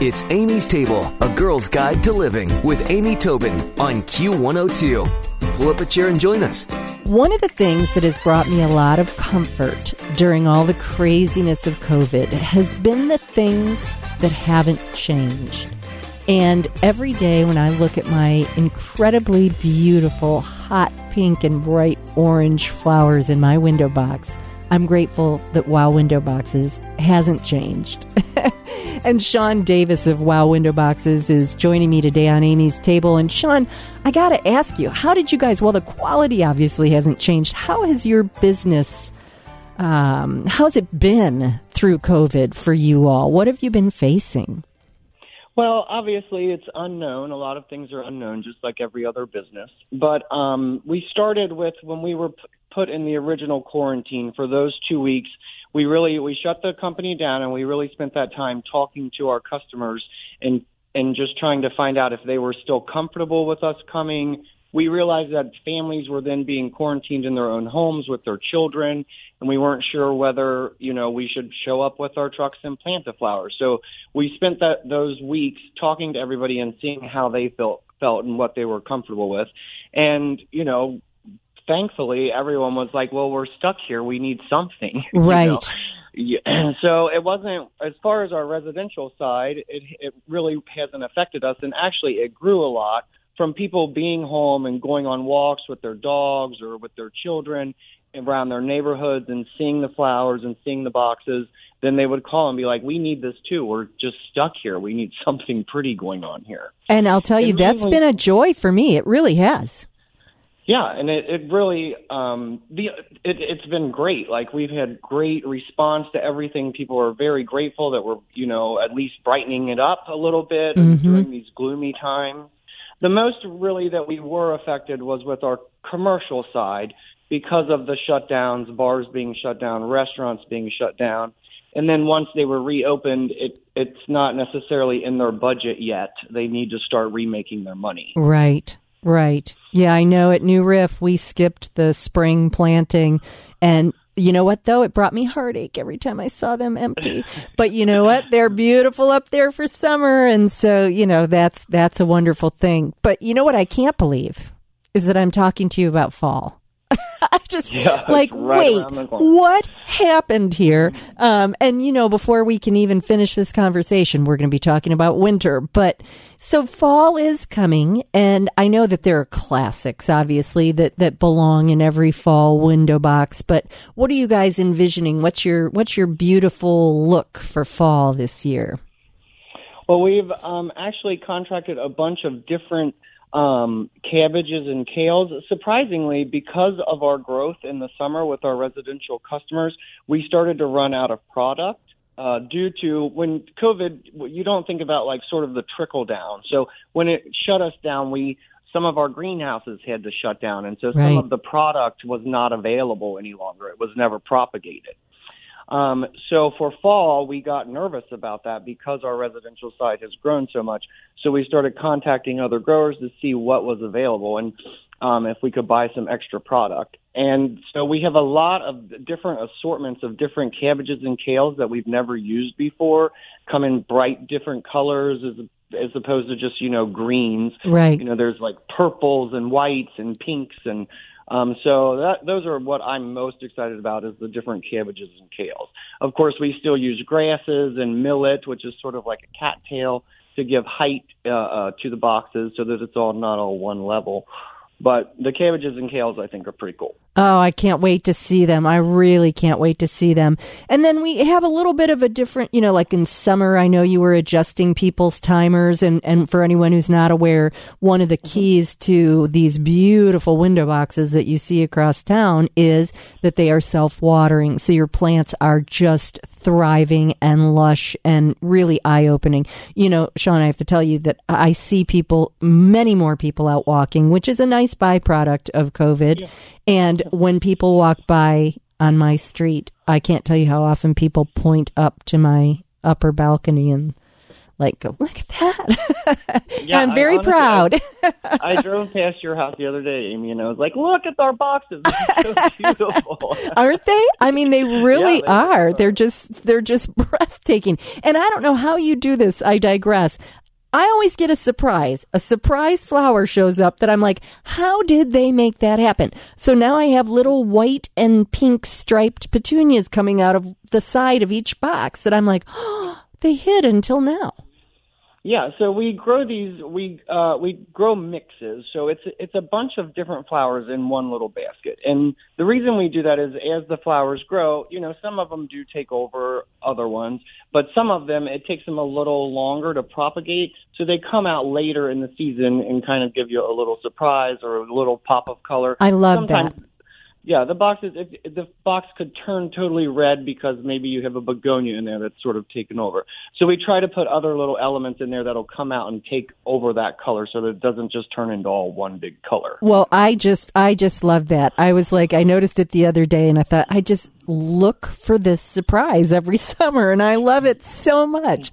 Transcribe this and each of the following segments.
It's Amy's Table, a girl's guide to living with Amy Tobin on Q102. Pull up a chair and join us. One of the things that has brought me a lot of comfort during all the craziness of COVID has been the things that haven't changed. And every day when I look at my incredibly beautiful, hot pink and bright orange flowers in my window box, I'm grateful that Wow Window Boxes hasn't changed. and Sean Davis of Wow Window Boxes is joining me today on Amy's table. And Sean, I got to ask you, how did you guys, well, the quality obviously hasn't changed. How has your business, um, how's it been through COVID for you all? What have you been facing? Well, obviously it's unknown. A lot of things are unknown, just like every other business. But um, we started with when we were p- put in the original quarantine for those two weeks. We really we shut the company down, and we really spent that time talking to our customers and and just trying to find out if they were still comfortable with us coming. We realized that families were then being quarantined in their own homes with their children, and we weren't sure whether you know we should show up with our trucks and plant the flowers. So we spent that those weeks talking to everybody and seeing how they felt felt and what they were comfortable with. And you know, thankfully everyone was like, "Well, we're stuck here. We need something." you Right. know? Yeah, so it wasn't as far as our residential side. It it really hasn't affected us, and actually, it grew a lot from people being home and going on walks with their dogs or with their children around their neighborhoods and seeing the flowers and seeing the boxes. Then they would call and be like, "We need this too. We're just stuck here. We need something pretty going on here." And I'll tell you, It that's really- been a joy for me. It really has. Yeah, and it, it really um the it it's been great. Like we've had great response to everything. People are very grateful that we're, you know, at least brightening it up a little bit during these gloomy times. The most really that we were affected was with our commercial side because of the shutdowns, bars being shut down, restaurants being shut down. And then once they were reopened, it it's not necessarily in their budget yet. They need to start remaking their money. Right, right. Yeah, I know at New Riff we skipped the spring planting and you know what though? It brought me heartache every time I saw them empty. But you know what? They're beautiful up there for summer and so, you know, that's that's a wonderful thing. But you know what I can't believe is that I'm talking to you about fall. I just like right wait, around the corner. what happened here? Um, and you know, before we can even finish this conversation, we're going to be talking about winter. But so fall is coming, and I know that there are classics, obviously, that that belong in every fall window box. But what are you guys envisioning? What's your what's your beautiful look for fall this year? Well, we've um, actually contracted a bunch of different um, cabbages and kales. Surprisingly, because of our growth in the summer with our residential customers, we started to run out of product. Uh, due to when COVID, you don't think about like sort of the trickle down. So when it shut us down, we some of our greenhouses had to shut down, and so Right. some of the product was not available any longer. It was never propagated. Um, so for fall, we got nervous about that because our residential side has grown so much. So we started contacting other growers to see what was available and um, if we could buy some extra product. And so we have a lot of different assortments of different cabbages and kales that we've never used before, come in bright different colors as as opposed to just you know greens Right. you know there's like purples and whites and pinks and um so that those are what I'm most excited about is the different cabbages and kales. Of course, we still use grasses and millet, which is sort of like a cattail to give height uh, uh to the boxes so that it's all not all one level. But the cabbages and kales I think are pretty cool. Oh, I can't wait to see them. I really can't wait to see them. And then we have a little bit of a different, you know, like in summer, I know you were adjusting people's timers. And, and for anyone who's not aware, one of the mm-hmm. keys to these beautiful window boxes that you see across town is that they are self watering. So your plants are just thriving and lush and really eye opening. You know, Sean, I have to tell you that I see people, many more people out walking, which is a nice byproduct of COVID. And when people walk by on my street, I can't tell you how often people point up to my upper balcony and like, look at that. Yeah, I'm I very honestly- proud. I drove past your house the other day, Amy, and I was like, "Look at our boxes! They're so beautiful." Aren't they? I mean, they really they are. are. They're just they're just breathtaking. And I don't know how you do this. I digress. I always get a surprise. A surprise flower shows up that I'm like, how did they make that happen? So now I have little white and pink striped petunias coming out of the side of each box that I'm like, oh, they hid until now. Yeah, so we grow these. We uh, we grow mixes. So it's it's a bunch of different flowers in one little basket. And the reason we do that is as the flowers grow, you know, some of them do take over other ones, but some of them it takes them a little longer to propagate. So they come out later in the season and kind of give you a little surprise or a little pop of color. I love Sometimes, that. Yeah, the boxes. If, if the box could turn totally red because maybe you have a begonia in there that's sort of taken over. So we try to put other little elements in there that'll come out and take over that color, so that it doesn't just turn into all one big color. Well, I just I just love that. I was like I noticed it the other day and I thought I just look for this surprise every summer and I love it so much.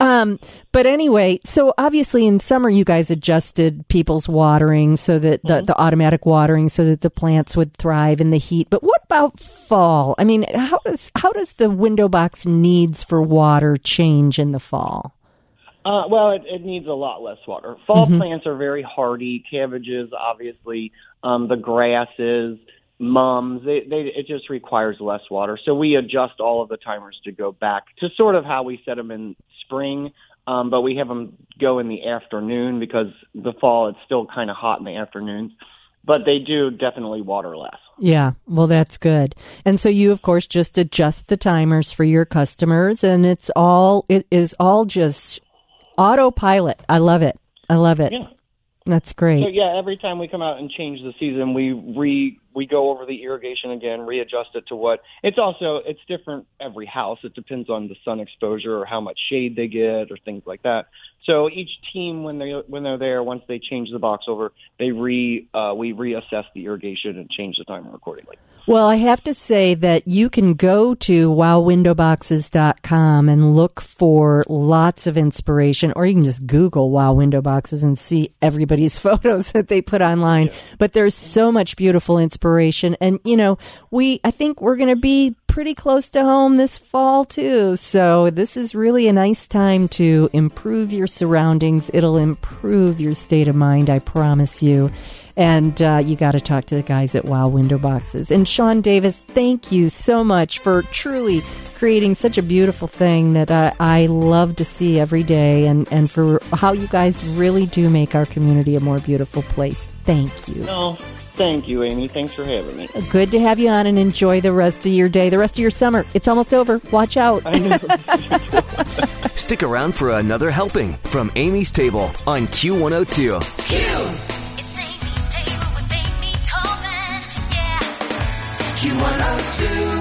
Um, but anyway, so obviously in summer you guys adjusted people's watering so that the, the automatic watering so that the plants would thrive in the heat. But what about fall? I mean, how does how does the window box needs for water change in the fall? Uh, well, it, it needs a lot less water. Fall plants are very hardy. Cabbages, obviously, um, the grasses, mums. They, they, it just requires less water. So we adjust all of the timers to go back to sort of how we set them in spring. Um, but we have them go in the afternoon because the fall it's still kind of hot in the afternoons. But they do definitely water less. Yeah, well, that's good. And so you, of course, just adjust the timers for your customers, and it's all it is all just autopilot. I love it. I love it. Yeah. That's So great. yeah, every time we come out and change the season, we re we go over the irrigation again, readjust it to what. It's also it's different every house. It depends on the sun exposure or how much shade they get or things like that. So each team when they when they're there, once they change the box over, they re uh, we reassess the irrigation and change the timer accordingly. Well, I have to say that you can go to wowwindowboxes.com and look for lots of inspiration, or you can just Google Wow Window Boxes and see everybody's photos that they put online. But there's so much beautiful inspiration. And, you know, we, I think we're going to be pretty close to home this fall too. So this is really a nice time to improve your surroundings. It'll improve your state of mind, I promise you. And uh, you got to talk to the guys at Wow Window Boxes. And Sean Davis, thank you so much for truly creating such a beautiful thing that I, I love to see every day and, and for how you guys really do make our community a more beautiful place. Thank you. No, thank you, Amy. Thanks for having me. Good to have you on and enjoy the rest of your day, the rest of your summer. It's almost over. Watch out. I know. Stick around for another helping from Amy's Table on Q102. It's Q102.